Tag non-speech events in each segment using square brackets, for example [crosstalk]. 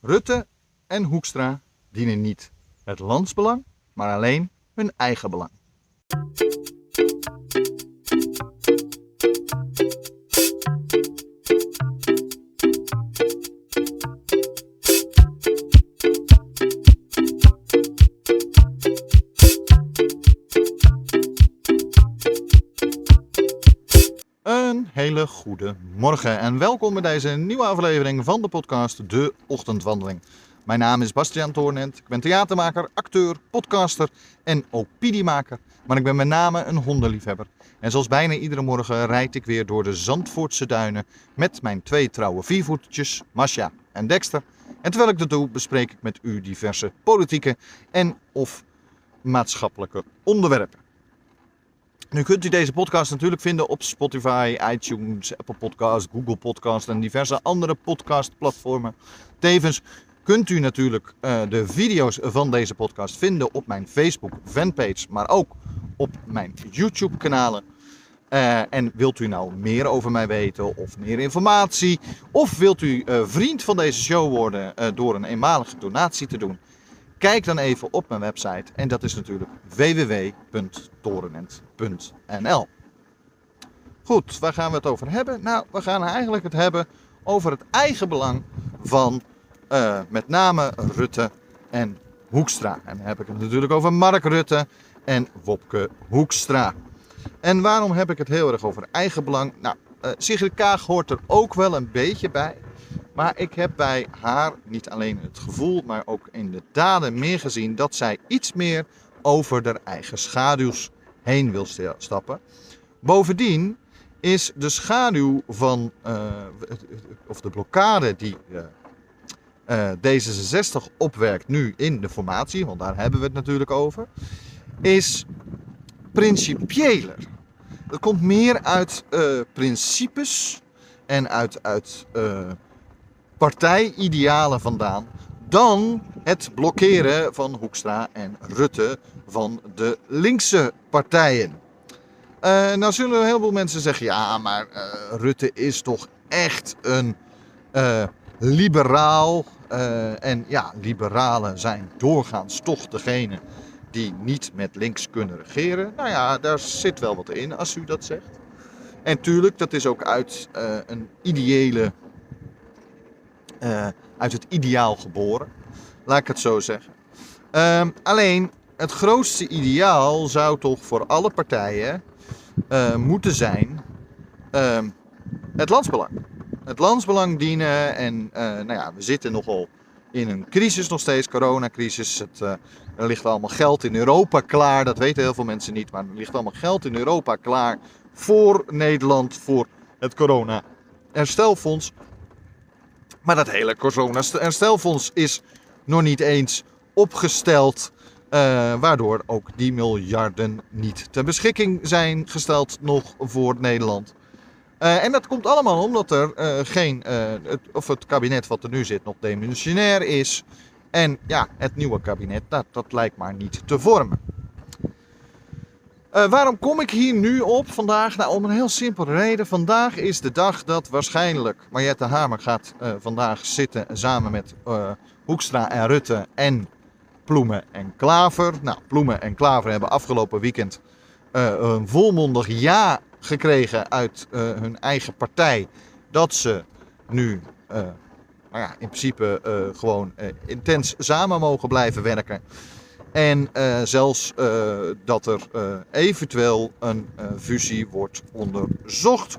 Rutte en Hoekstra dienen niet het landsbelang, maar alleen hun eigen belang. Hele goede morgen en welkom bij deze nieuwe aflevering van de podcast De Ochtendwandeling. Mijn naam is Bastiaan Toornent, ik ben theatermaker, acteur, podcaster en opiniemaker. Maar ik ben met name een hondenliefhebber. En zoals bijna iedere morgen rijd ik weer door de Zandvoortse duinen met mijn twee trouwe viervoetertjes, Masja en Dexter. En terwijl ik dat doe, bespreek ik met u diverse politieke en of maatschappelijke onderwerpen. Nu kunt u deze podcast natuurlijk vinden op Spotify, iTunes, Apple Podcasts, Google Podcasts en diverse andere podcastplatformen. Tevens kunt u natuurlijk uh, de video's van deze podcast vinden op mijn Facebook fanpage, maar ook op mijn YouTube kanalen. Uh, en wilt u nou meer over mij weten of meer informatie? Of wilt u uh, vriend van deze show worden door een eenmalige donatie te doen? Kijk dan even op mijn website en dat is natuurlijk www.torenent.nl. Goed, waar gaan we het over hebben? Nou, we gaan eigenlijk het hebben over het eigen belang van uh, met name Rutte en Hoekstra. En dan heb ik het natuurlijk over Mark Rutte en Wopke Hoekstra. En waarom heb ik het heel erg over eigen belang? Nou, uh, Sigrid Kaag hoort er ook wel een beetje bij. Maar ik heb bij haar niet alleen het gevoel, maar ook in de daden meer gezien dat zij iets meer over haar eigen schaduws heen wil stappen. Bovendien is de schaduw van, uh, of de blokkade die uh, uh, D66 opwerkt nu in de formatie, want daar hebben we het natuurlijk over, is principiëler. Het komt meer uit principes en uit, uit partijidealen vandaan dan het blokkeren van Hoekstra en Rutte van de linkse partijen. Uh, nou zullen een heleboel mensen zeggen, ja, maar uh, Rutte is toch echt een uh, liberaal. en ja, liberalen zijn doorgaans toch degene die niet met links kunnen regeren. Nou ja, daar zit wel wat in als u dat zegt. En tuurlijk, dat is ook uit een ideële uh, uit het ideaal geboren. Laat ik het zo zeggen. Um, alleen het grootste ideaal zou toch voor alle partijen uh, moeten zijn um, het landsbelang. Het landsbelang dienen en uh, nou ja, we zitten nogal in een crisis nog steeds, coronacrisis. Het, er ligt allemaal geld in Europa klaar, dat weten heel veel mensen niet, maar er ligt allemaal geld in Europa klaar voor Nederland, voor het corona herstelfonds. Maar dat hele corona-herstelfonds is nog niet eens opgesteld. Uh, waardoor ook die miljarden niet ter beschikking zijn gesteld nog voor Nederland. Uh, en dat komt allemaal omdat er uh, geen, het, of het kabinet wat er nu zit nog demissionair is. En ja, het nieuwe kabinet, dat, dat lijkt maar niet te vormen. Uh, waarom kom ik hier nu op vandaag? Nou, om een heel simpele reden. Vandaag is de dag dat waarschijnlijk Mariette Hamer gaat uh, vandaag zitten samen met uh, Hoekstra en Rutte en Ploemen en Klaver. Nou, Ploemen en Klaver hebben afgelopen weekend een volmondig ja gekregen uit hun eigen partij. Dat ze nu nou ja, in principe gewoon intens samen mogen blijven werken. En uh, zelfs uh, dat er uh, eventueel een fusie wordt onderzocht.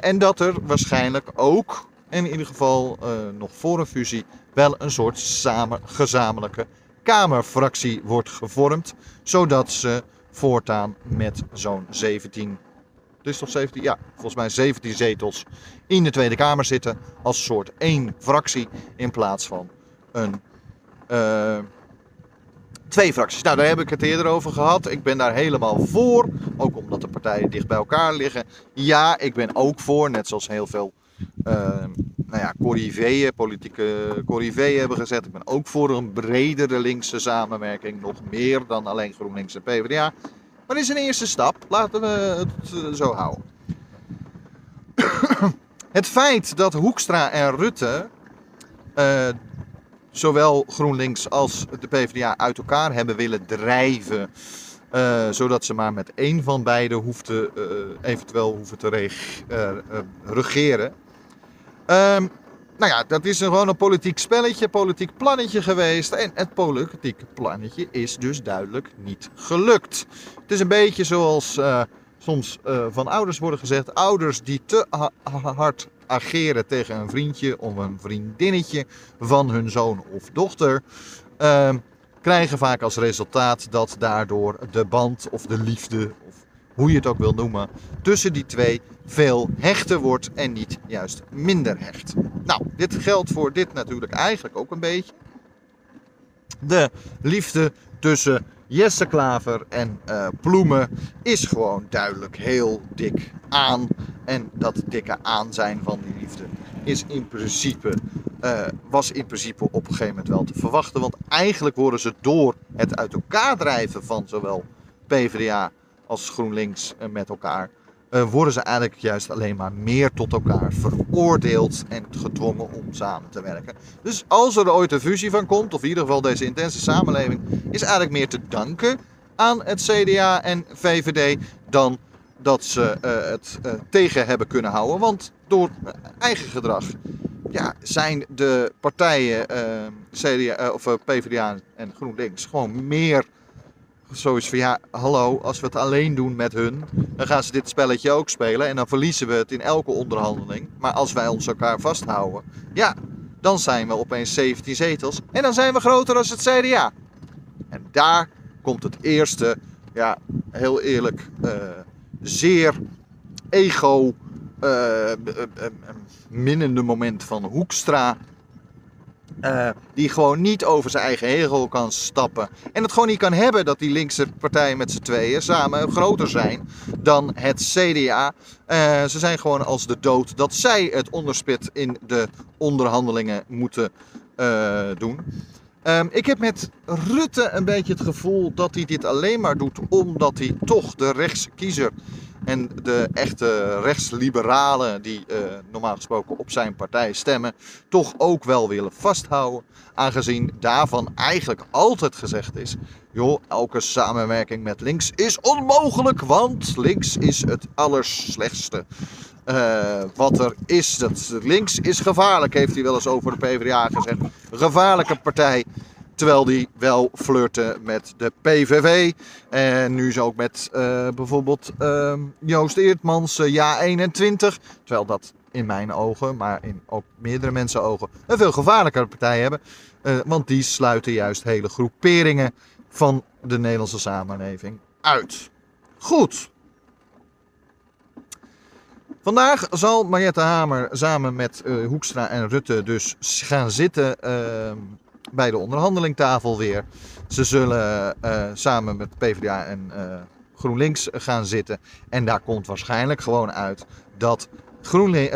en dat er waarschijnlijk ook, in ieder geval nog voor een fusie, wel een soort samen, gezamenlijke Kamerfractie wordt gevormd. Zodat ze voortaan met zo'n 17, het is toch 17? Ja, volgens mij 17 zetels in de Tweede Kamer zitten. Als soort één fractie in plaats van een twee fracties. Nou, daar heb ik het eerder over gehad. Ik ben daar helemaal voor. Ook omdat de partijen dicht bij elkaar liggen. Ja, ik ben ook voor, net zoals heel veel uh, nou ja, corriveeën, politieke corriveeën hebben gezet. Ik ben ook voor een bredere linkse samenwerking. Nog meer dan alleen GroenLinks en PvdA. Maar is een eerste stap. Laten we het uh, zo houden. [clears throat] het feit dat Hoekstra en Rutte uh, zowel GroenLinks als de PvdA uit elkaar hebben willen drijven. eh, zodat ze maar met één van beiden hoefden, eh, eventueel hoeven te reg- eh, regeren. Ehm, nou ja, dat is gewoon een politiek spelletje, politiek plannetje geweest. En het politieke plannetje is dus duidelijk niet gelukt. Het is een beetje zoals soms eh, van ouders worden gezegd. Ouders die te ha- ha- hard ageren tegen een vriendje of een vriendinnetje van hun zoon of dochter. ehm, krijgen vaak als resultaat dat daardoor de band of de liefde, of hoe je het ook wil noemen, tussen die twee veel hechter wordt en niet juist minder hecht. Nou, dit geldt voor dit natuurlijk eigenlijk ook een beetje. De liefde tussen Jesse Klaver en eh, Ploemen is gewoon duidelijk heel dik aan. En dat dikke aan zijn van die liefde is in principe, eh, was in principe op een gegeven moment wel te verwachten. Want eigenlijk worden ze door het uit elkaar drijven van zowel PvdA als GroenLinks eh, met elkaar, worden ze eigenlijk juist alleen maar meer tot elkaar veroordeeld en gedwongen om samen te werken. Dus als er ooit een fusie van komt, of in ieder geval deze intense samenleving, is eigenlijk meer te danken aan het CDA en VVD dan dat ze eh, het eh, tegen hebben kunnen houden. Want door eh, eigen gedrag ja, zijn de partijen eh, CDA, eh, of, eh, PvdA en GroenLinks gewoon meer zoiets van ja, hallo, als we het alleen doen met hun, dan gaan ze dit spelletje ook spelen en dan verliezen we het in elke onderhandeling. Maar als wij ons elkaar vasthouden, ja, dan zijn we opeens 17 zetels en dan zijn we groter als het CDA. En daar komt het eerste, ja, heel eerlijk, eh, zeer ego eh, eh, minnende moment van Hoekstra. Eh, die gewoon niet over zijn eigen ego kan stappen. En het gewoon niet kan hebben dat die linkse partijen met z'n tweeën samen groter zijn dan het CDA. Eh, ze zijn gewoon als de dood dat zij het onderspit in de onderhandelingen moeten eh, doen. Ehm, ik heb met Rutte een beetje het gevoel dat hij dit alleen maar doet omdat hij toch de rechtse kiezer en de echte rechtsliberalen die eh, normaal gesproken op zijn partij stemmen, toch ook wel willen vasthouden. Aangezien daarvan eigenlijk altijd gezegd is: joh, elke samenwerking met links is onmogelijk, want links is het allerslechtste. eh, wat er is. Dat links is gevaarlijk, heeft hij wel eens over de PvdA gezegd. Gevaarlijke partij. Terwijl die wel flirten met de PVV. En nu zo ook met eh, bijvoorbeeld ehm, Joost Eertmans, eh, Ja 21. Terwijl dat in mijn ogen, maar in ook meerdere mensen ogen, een veel gevaarlijkere partij hebben. Eh, want die sluiten juist hele groeperingen van de Nederlandse samenleving uit. Goed. Vandaag zal Mariette Hamer samen met Hoekstra en Rutte dus gaan zitten ehm, bij de onderhandelingtafel weer. Ze zullen eh, samen met PvdA en eh, GroenLinks gaan zitten. En daar komt waarschijnlijk gewoon uit dat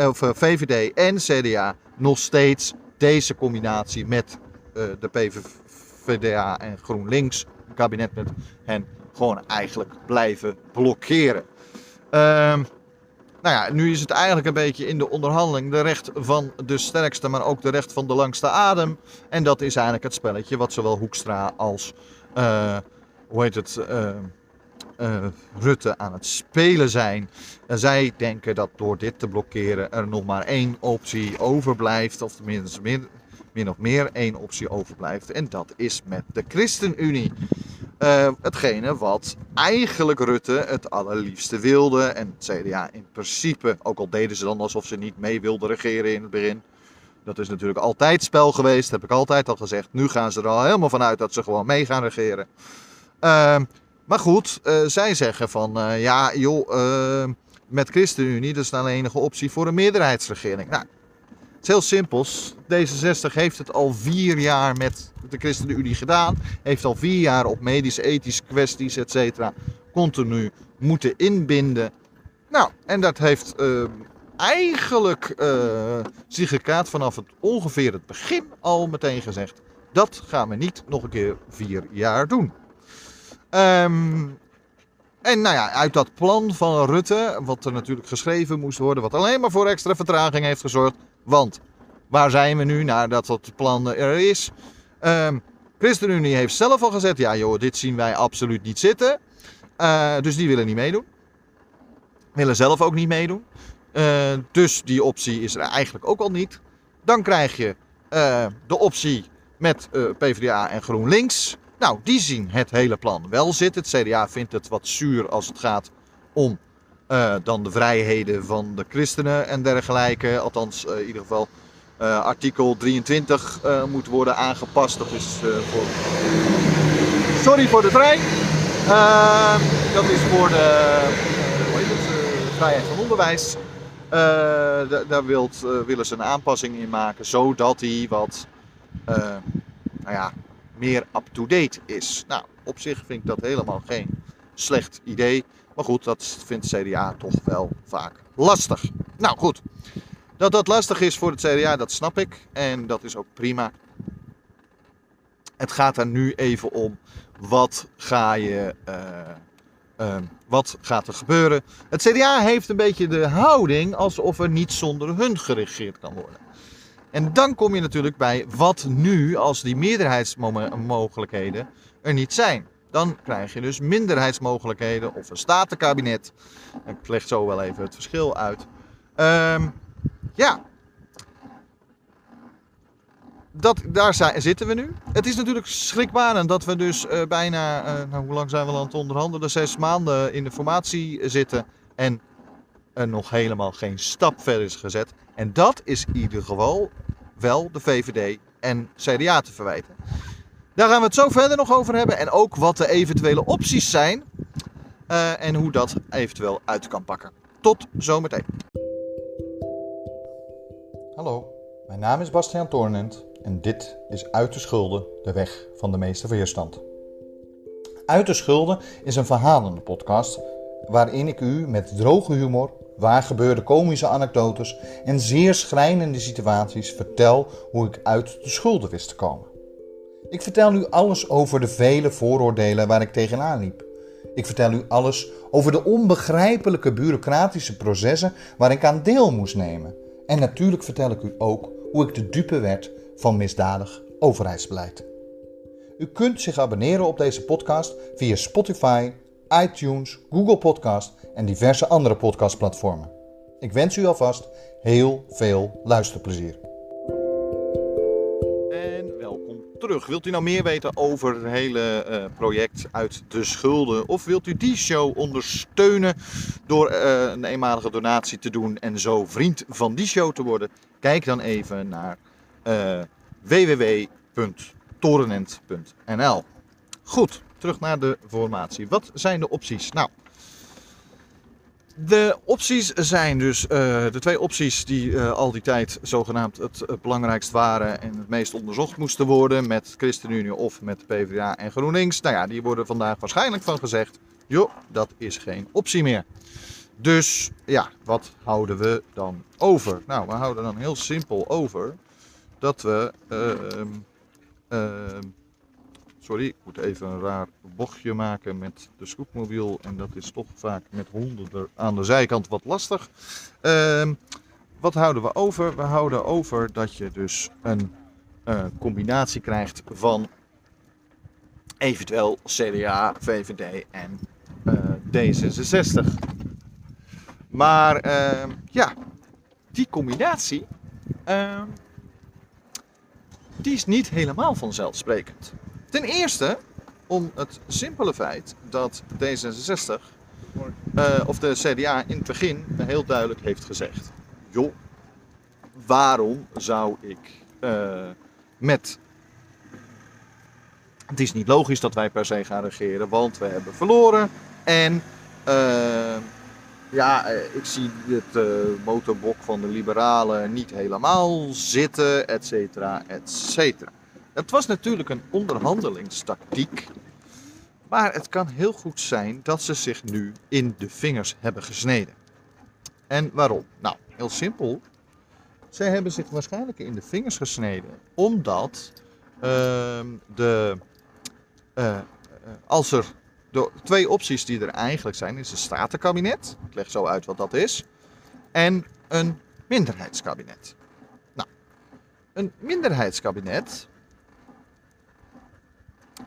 of, eh, VVD en CDA nog steeds deze combinatie met de PvdA en GroenLinks, kabinet met hen, gewoon eigenlijk blijven blokkeren. Ehm nou ja, nu is het eigenlijk een beetje in de onderhandeling de recht van de sterkste, maar ook de recht van de langste adem. En dat is eigenlijk het spelletje wat zowel Hoekstra als, eh, hoe heet het, eh, eh, Rutte aan het spelen zijn. En zij denken dat door dit te blokkeren er nog maar één optie overblijft, of tenminste min, min of meer één optie overblijft. En dat is met de ChristenUnie. Eh, hetgene wat eigenlijk Rutte het allerliefste wilde. En het CDA in principe, ook al deden ze dan alsof ze niet mee wilden regeren in het begin. Dat is natuurlijk altijd spel geweest, heb ik altijd al gezegd. Nu gaan ze er al helemaal vanuit dat ze gewoon mee gaan regeren. Ehm, maar goed, eh, zij zeggen van eh, ja, joh, eh, met ChristenUnie, dat is dan de enige optie voor een meerderheidsregering. Nou, is heel simpels. D66 heeft het al vier jaar met de ChristenUnie gedaan. Heeft al vier jaar op medische, ethische kwesties, et cetera, continu moeten inbinden. Nou, en dat heeft eh, eigenlijk eh Sigrid vanaf het, ongeveer het begin al meteen gezegd. Dat gaan we niet nog een keer vier jaar doen. Ehm, en nou ja, uit dat plan van Rutte, wat er natuurlijk geschreven moest worden, wat alleen maar voor extra vertraging heeft gezorgd. Want waar zijn we nu nadat dat plan er is? Ehm ChristenUnie heeft zelf al gezegd, ja joh, dit zien wij absoluut niet zitten. Uh, dus die willen niet meedoen. Willen zelf ook niet meedoen. Uh, dus die optie is er eigenlijk ook al niet. Dan krijg je uh, de optie met PvdA en GroenLinks. Nou, die zien het hele plan wel zitten. Het CDA vindt het wat zuur als het gaat om dan de vrijheden van de christenen en dergelijke. Althans, in ieder geval uh, artikel 23 uh, eh, moet worden aangepast. Dat is voor. Sorry voor de trein. Ehm, dat is voor de vrijheid van onderwijs. daar wilt, willen ze een aanpassing in maken, zodat die wat nou ja, meer up-to-date is. Nou, op zich vind ik dat helemaal geen slecht idee. Maar goed, dat vindt CDA toch wel vaak lastig. Nou goed. Dat dat lastig is voor het CDA, dat snap ik. En dat is ook prima. Het gaat er nu even om. Wat ga je. Uh, wat gaat er gebeuren? Het CDA heeft een beetje de houding alsof er niet zonder hun geregeerd kan worden. En dan kom je natuurlijk bij wat nu als die meerderheidsmogelijkheden er niet zijn. Dan krijg je dus minderheidsmogelijkheden of een statenkabinet. Ik leg zo wel even het verschil uit. Um, ja. Dat, daar zitten we nu. Het is natuurlijk schrikbarend dat we dus uh, bijna, uh, nou, hoe lang zijn we aan het onderhandelen? Zes maanden in de formatie zitten en er nog helemaal geen stap verder is gezet. En dat is in ieder geval wel de VVD en CDA te verwijten. Daar gaan we het zo verder nog over hebben. En ook wat de eventuele opties zijn. Uh, en hoe dat eventueel uit kan pakken. Tot zometeen. Hallo, mijn naam is Bastiaan Toornent en dit is Uit de Schulden, de weg van de meeste weerstand. Uit de Schulden is een verhalende podcast waarin ik u met droge humor, waargebeurde komische anekdotes en zeer schrijnende situaties vertel hoe ik uit de schulden wist te komen. Ik vertel u alles over de vele vooroordelen waar ik tegenaan liep. Ik vertel u alles over de onbegrijpelijke bureaucratische processen waar ik aan deel moest nemen en natuurlijk vertel ik u ook hoe ik de dupe werd van misdadig overheidsbeleid. U kunt zich abonneren op deze podcast via Spotify, iTunes, Google Podcast en diverse andere podcastplatformen. Ik wens u alvast heel veel luisterplezier terug. Wilt u nou meer weten over het hele uh, project uit de schulden? Of wilt u die show ondersteunen door uh, een eenmalige donatie te doen en zo vriend van die show te worden? Kijk dan even naar uh, www.torenent.nl. Goed, terug naar de formatie. Wat zijn de opties? Nou, de opties zijn dus uh, de twee opties die uh, al die tijd zogenaamd het, het, belangrijkst waren en het meest onderzocht moesten worden met ChristenUnie of met PvdA en GroenLinks. Nou ja, die worden vandaag waarschijnlijk van gezegd, joh, dat is geen optie meer. Dus ja, wat houden we dan over? Nou, we houden dan heel simpel over dat we uh, Sorry, ik moet even een raar bochtje maken met de scootmobiel. En dat is toch vaak met honden aan de zijkant wat lastig. Uh, wat houden we over? We houden over dat je dus een uh, combinatie krijgt van eventueel CDA, VVD en uh, D66. Maar ehm, ja, die combinatie ehm, die is niet helemaal vanzelfsprekend. Ten eerste om het simpele feit dat D66 uh, of de CDA in het begin heel duidelijk heeft gezegd: joh, waarom zou ik uh, met. Het is niet logisch dat wij per se gaan regeren, want we hebben verloren. En uh, ja, ik zie het motorbok van de liberalen niet helemaal zitten, et cetera, et cetera. Het was natuurlijk een onderhandelingstactiek. Maar het kan heel goed zijn dat ze zich nu in de vingers hebben gesneden. En waarom? Nou, heel simpel. Zij hebben zich waarschijnlijk in de vingers gesneden omdat uh, de, uh, als er twee opties die er eigenlijk zijn, is een statenkabinet. Ik leg zo uit wat dat is. En een minderheidskabinet. een minderheidskabinet.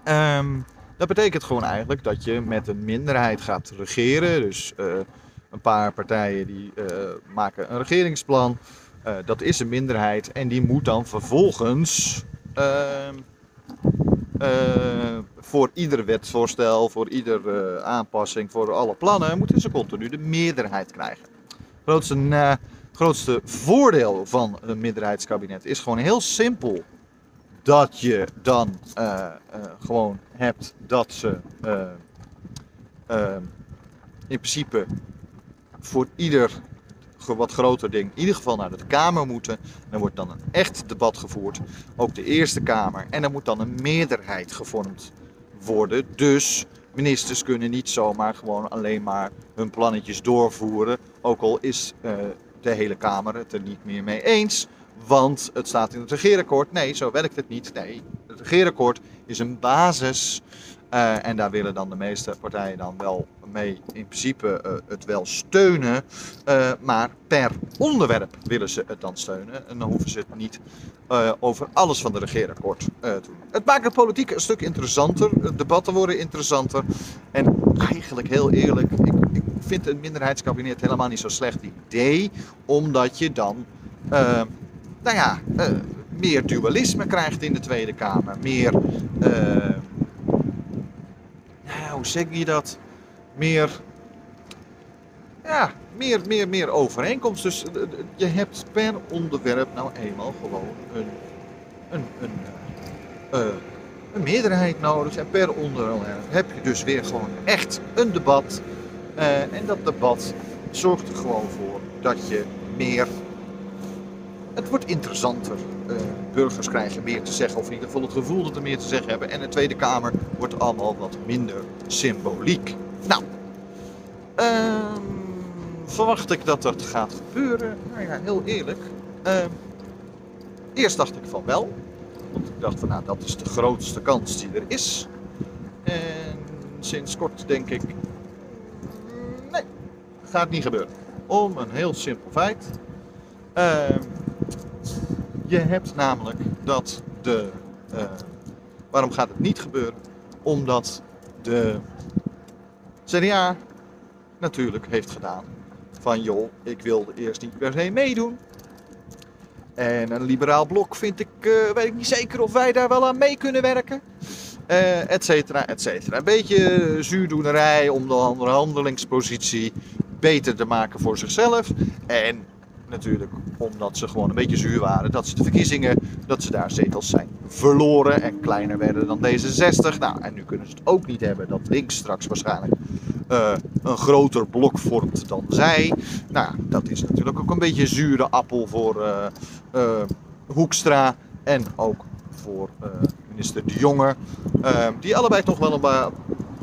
Ehm, dat betekent gewoon eigenlijk dat je met een minderheid gaat regeren. Dus eh, een paar partijen die eh, maken een regeringsplan. Uh, dat is een minderheid en die moet dan vervolgens ehm, voor ieder wetsvoorstel, voor iedere aanpassing, voor alle plannen, moeten ze continu de meerderheid krijgen. Grootste, grootste voordeel van een minderheidskabinet is gewoon heel simpel dat je dan uh, uh, gewoon hebt dat ze uh, in principe voor ieder wat groter ding in ieder geval naar de Kamer moeten. Dan wordt dan een echt debat gevoerd, ook de Eerste Kamer. En er moet dan een meerderheid gevormd worden. Dus ministers kunnen niet zomaar gewoon alleen maar hun plannetjes doorvoeren. Ook al is de hele Kamer het er niet meer mee eens. Want het staat in het regeerakkoord. Nee, zo werkt het niet. Nee, het regeerakkoord is een basis. Uh, en daar willen dan de meeste partijen dan wel mee in principe uh, het wel steunen. Uh, maar per onderwerp willen ze het dan steunen. En dan hoeven ze het niet over alles van het regeerakkoord te doen. Het maakt het politiek een stuk interessanter. De debatten worden interessanter. En eigenlijk heel eerlijk, ik, ik vind een minderheidskabinet helemaal niet zo slecht idee. Omdat je dan nou ja, uh, meer dualisme krijgt in de Tweede Kamer. Meer, uh, nou, hoe zeg je dat? Meer, ja, meer, meer, meer overeenkomst. Dus uh, je hebt per onderwerp nou eenmaal gewoon een, een, een, een meerderheid nodig. En per onderwerp heb je dus weer gewoon echt een debat. en dat debat zorgt er gewoon voor dat je meer het wordt interessanter. Uh, burgers krijgen meer te zeggen, of in ieder geval het gevoel dat er meer te zeggen hebben. En de Tweede Kamer wordt allemaal wat minder symboliek. Nou, uh, verwacht ik dat dat gaat gebeuren? Nou ja, heel eerlijk. Uh, eerst dacht ik van wel. Want ik dacht van nou, dat is de grootste kans die er is. En sinds kort denk ik, nee, gaat niet gebeuren. Om een heel simpel feit. Ehm, je hebt namelijk dat de. Uh, waarom gaat het niet gebeuren? Omdat de CDA natuurlijk heeft gedaan van joh, ik wilde eerst niet per se meedoen. En een liberaal blok vind ik, uh, weet ik niet zeker of wij daar wel aan mee kunnen werken. Uh, et cetera, et cetera. Een beetje zuurdoenerij om de onderhandelingspositie beter te maken voor zichzelf. En natuurlijk omdat ze gewoon een beetje zuur waren. Dat ze de verkiezingen, dat ze daar zetels zijn verloren en kleiner werden dan D66. Nou, en nu kunnen ze het ook niet hebben dat links straks waarschijnlijk uh, een groter blok vormt dan zij. Nou, dat is natuurlijk ook een beetje een zure appel voor uh, uh, Hoekstra en ook voor minister De Jonge. die allebei toch wel een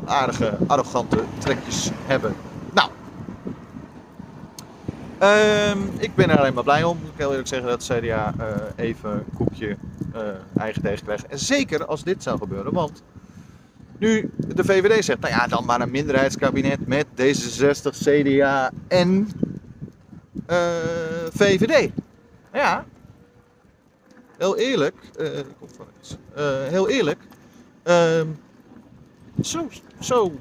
aardige, arrogante trekjes hebben. Nou, Um, ik ben er alleen maar blij om. Ik wil eerlijk zeggen dat CDA uh, even een koekje uh, eigen deeg krijgt. En zeker als dit zou gebeuren. Want nu de VVD zegt, nou ja, dan maar een minderheidskabinet met D66, CDA en uh, VVD. Ja, heel eerlijk, komt van iets. heel eerlijk, ehm, zo, zo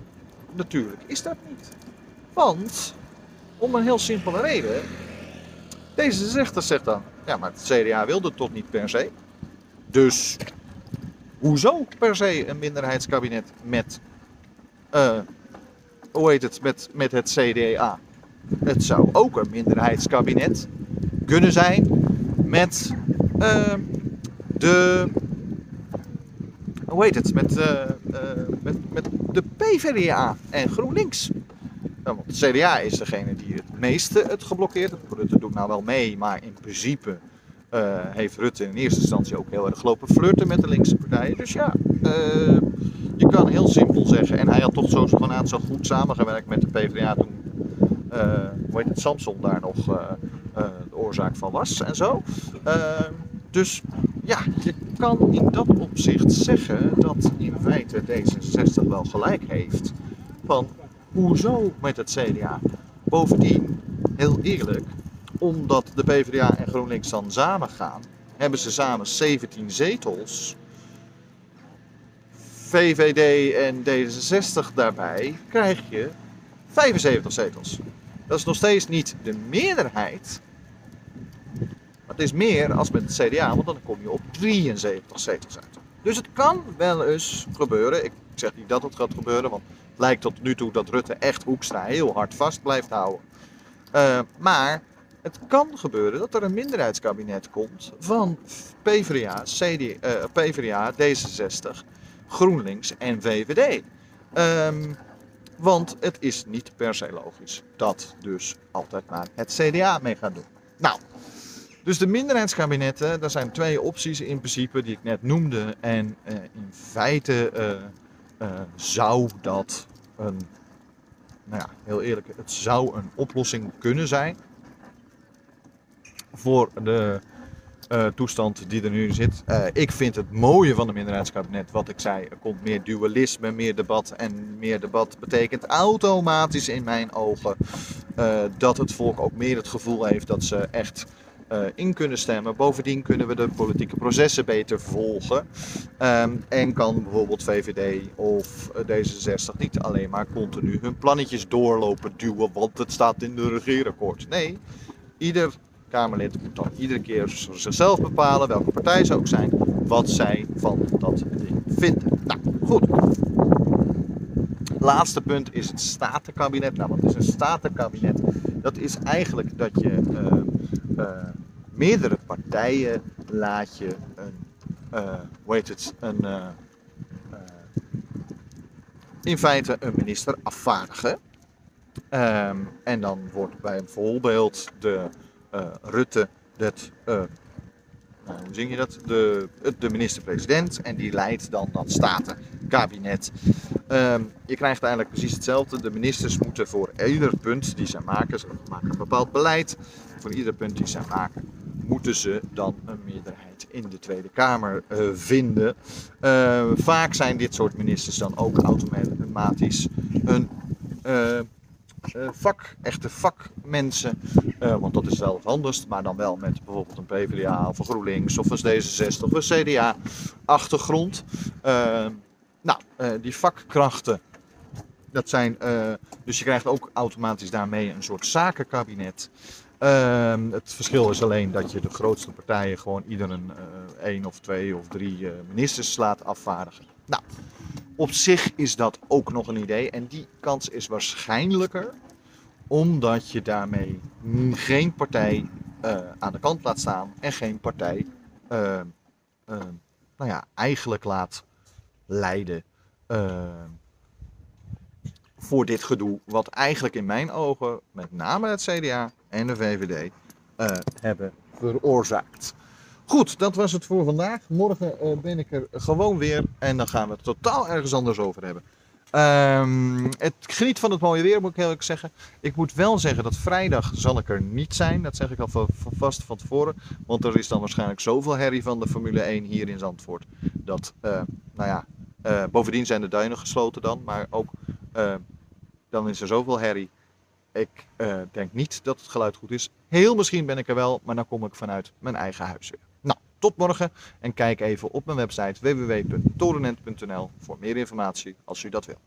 natuurlijk is dat niet. Want om een heel simpele reden. Deze zegt, zegt dan, ja, maar het CDA wilde het toch niet per se. Dus hoezo per se een minderheidskabinet met, uh, hoe heet het, met, met het CDA? Het zou ook een minderheidskabinet kunnen zijn met uh, de, hoe heet het, met, uh, met, met de PvdA en GroenLinks. Want het CDA is degene die het meeste het geblokkeerd heeft. Rutte doet nou wel mee, maar in principe uh, heeft Rutte in eerste instantie ook heel erg gelopen flirten met de linkse partijen. Dus ja, uh, je kan heel simpel zeggen. En hij had toch zo vanuit zo goed samengewerkt met de PvdA toen, uh, hoe Samson daar nog de oorzaak van was en zo. dus ja, je kan in dat opzicht zeggen dat in feite D66 wel gelijk heeft. Van Hoezo met het CDA? Bovendien, heel eerlijk, omdat de PvdA en GroenLinks dan samen gaan, hebben ze samen 17 zetels. VVD en D66 daarbij krijg je 75 zetels. Dat is nog steeds niet de meerderheid. Maar het is meer als met het CDA, want dan kom je op 73 zetels uit. Dus het kan wel eens gebeuren. Ik zeg niet dat het gaat gebeuren, want lijkt tot nu toe dat Rutte echt Hoekstra heel hard vast blijft houden. Uh, maar het kan gebeuren dat er een minderheidskabinet komt van PvdA, CD, uh, PvdA D66, GroenLinks en VVD. Um, want het is niet per se logisch dat dus altijd maar het CDA mee gaat doen. Nou, dus de minderheidskabinetten, daar zijn twee opties in principe die ik net noemde. En uh, in feite uh, zou dat een, nou ja, heel eerlijk, het zou een oplossing kunnen zijn voor de uh, toestand die er nu zit. Uh, ik vind het mooie van de minderheidskabinet, wat ik zei, er komt meer dualisme, meer debat. En meer debat betekent automatisch in mijn ogen dat het volk ook meer het gevoel heeft dat ze echt in kunnen stemmen. Bovendien kunnen we de politieke processen beter volgen. Um, en kan bijvoorbeeld VVD of D66 niet alleen maar continu hun plannetjes doorlopen duwen, want het staat in de regeerakkoord. Nee, ieder Kamerlid moet dan iedere keer zichzelf bepalen, welke partij ze ook zijn, wat zij van dat ding vinden. Nou, goed. Laatste punt is het statenkabinet. Nou, wat is een statenkabinet? Dat is eigenlijk dat je uh, uh, meerdere partijen laat je een, uh, hoe heet het, een, in feite een minister afvaardigen. Um, en dan wordt bij bijvoorbeeld de Rutte dat, nou, hoe zing je dat? De, de minister-president en die leidt dan dat statenkabinet. Um, je krijgt eigenlijk precies hetzelfde. De ministers moeten voor ieder punt die zij maken, ze maken een bepaald beleid, voor ieder punt die zij maken, moeten ze dan een meerderheid in de Tweede Kamer uh, vinden. Uh, vaak zijn dit soort ministers dan ook automatisch een uh, vak, echte vakmensen. Want dat is wel wat anders, maar dan wel met bijvoorbeeld een PvdA of een GroenLinks of een D66 of een CDA-achtergrond. Nou, die vakkrachten, dat zijn. dus je krijgt ook automatisch daarmee een soort zakenkabinet. Ehm, het verschil is alleen dat je de grootste partijen gewoon ieder een één of twee of drie ministers laat afvaardigen. Nou, op zich is dat ook nog een idee. En die kans is waarschijnlijker omdat je daarmee geen partij uh, aan de kant laat staan en geen partij uh, uh, nou ja, eigenlijk laat leiden voor dit gedoe. Wat eigenlijk in mijn ogen met name het CDA en de VVD hebben veroorzaakt. Goed, dat was het voor vandaag. Morgen uh, ben ik er gewoon weer en dan gaan we het totaal ergens anders over hebben. Um, het geniet van het mooie weer, moet ik heel erg zeggen. Ik moet wel zeggen dat vrijdag zal ik er niet zijn. Dat zeg ik al vast van tevoren. Want er is dan waarschijnlijk zoveel herrie van de Formule 1 hier in Zandvoort. Dat, uh, nou ja, bovendien zijn de duinen gesloten dan. Maar ook, dan is er zoveel herrie. Ik denk niet dat het geluid goed is. Heel misschien ben ik er wel, maar dan kom ik vanuit mijn eigen huis weer. Nou, tot morgen en kijk even op mijn website www.torenent.nl voor meer informatie als u dat wil.